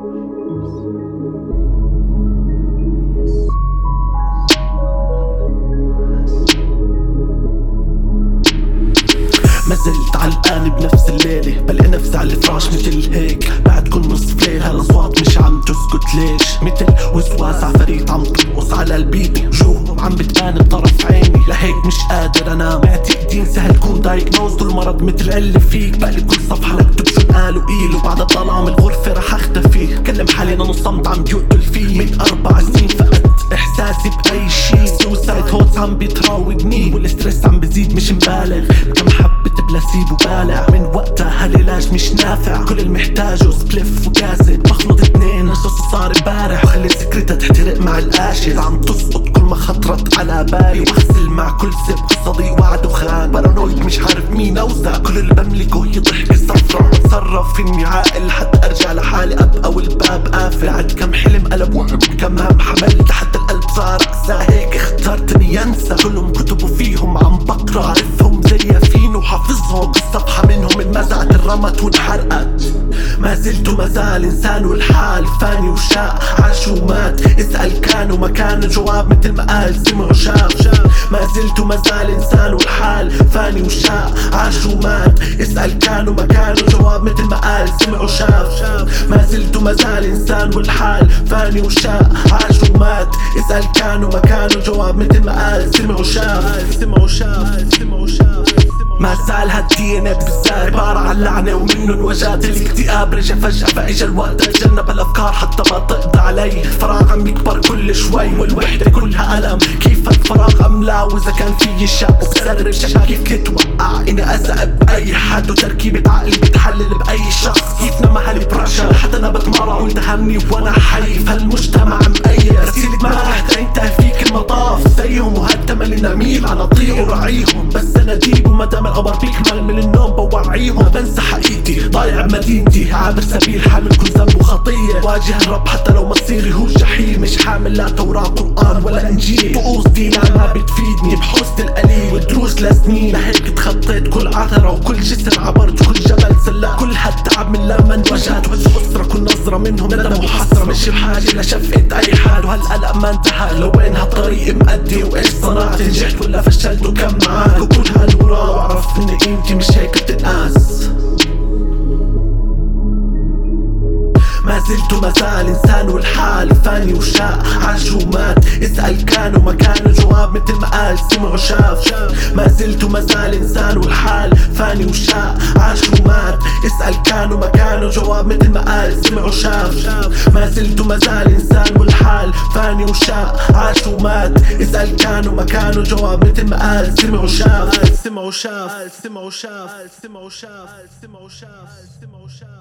ما زلت علقان بنفس الليلة بلاقي نفسي على الفراش مثل هيك. بعد كل نصف ليل هالأصوات مش عم تسكت. ليش؟ مثل وسواس عفاريت عم ترقص على البيت وجوه عم بتبان بطرف عيني. لهيك مش قادر أنام. معتقدين سهل كون دايجنوزد المرض مثل اللي فيك. بقلي كل صفحة لكتب شو قالوا قيل وبعد الظلام الغرفة عم بيتراودني والستريس عم بزيد مش مبالغ. كم حبة بلاسيبو بالع من وقتها هالعلاج مش نافع. كل المحتاجه سبليف وكاسد بخلط اتنين القصة صار امبارح. وخلي سكرتها تحترق مع القاشر عم تسقط كل ما خطرت على بالي. وأغسل مع كل سب. قصدي وعد وخان. بارانويد مش عارف مين أوزع. كل اللي بملكه هي ضحكة صفرة بتصرف إني عاقل حتى أرجع لحالي. أبقى والباب قافل. عد كم حلم قلب وهم كم هم حملت حتى اقسى هيك اخترتني انسى كلهم كتبوا فيهم الرمت وانحرقت ما زلت وما زال إنسان والحال فاني وشاء. عاش ومات اسأل كان وما كان الجواب مثل ما قال سمع وشاف ما زلت وما زال إنسان والحال فاني وشاء. عاش ومات اسأل كان وما كان الجواب مثل ما قال سمع وشاف ما زلت وما زال إنسان والحال فاني وشاء. عاش ومات اسأل كان وما كان الجواب مثل ما قال سمع وشاف سمع وشاف ما زال هالدي إن بالذات عبارة عن لعنة ومنه انوجات الاكتئاب. رجع فجأة فإجا الوقت اتجنب الأفكار. حتى ما تقضى علي. الفراغ عم يكبر كل شوي والوحدة كلها ألم. كيف الفراغ املا وإذا كان في شق وبسرب شكاكيف كنت وقع إني ازق بأي حد؟ وتركيبة عقلي بتحلل بأي شخص. كيف نما برشا حتى أنا بتمرع وانت همني وأنا حي فالمجتمع مقيد. رسيلة ما رح تنتهي فيك المطاف. زيهم وهالتمل نميل على طير وراعيهم بس أنا ديب وما دام القمر بيكمل من النوم بوعيهم. بنسى حقيقتي ضايع بمدينتي عابر سبيل حامل كل ذنب وخطية. واجه الرب حتى لو مصيري هو جحيم مش حامل لا توراة قرآن ولا إنجيل. طقوس دينا ما بتفيدني بحسن القليل. ودروس لسنين لهيك تخطيت كل عثرة وكل جسر. عبرت كل جبل نظرة منهم ندم وحسرة مش بحاجة لشفقة أي حال. وهالقلق ما انتهى. لوين هالطريق مأدي وإيش صنعت نجحت ولا فشلت وكم معاك وكل هالورا وأعرف إن قيمتي مش هيك زلت وما زال إنسان والحال فاني وشاء. عاش ومات. اسأل كان وما كان. الجواب مثل ما قال سمع وشاف. ما زلت وما زال إنسان والحال فاني وشاء. عاش ومات. اسأل كان وما كان. الجواب مثل ما قال سمع وشاف. ما زلت وما زال إنسان والحال فاني وشاء. عاش ومات. اسأل كان وما كان. الجواب مثل ما قال سمع وشاف. سمع وشاف. سمع وشاف. سمع وشاف. سمع وشاف. سمع وشاف.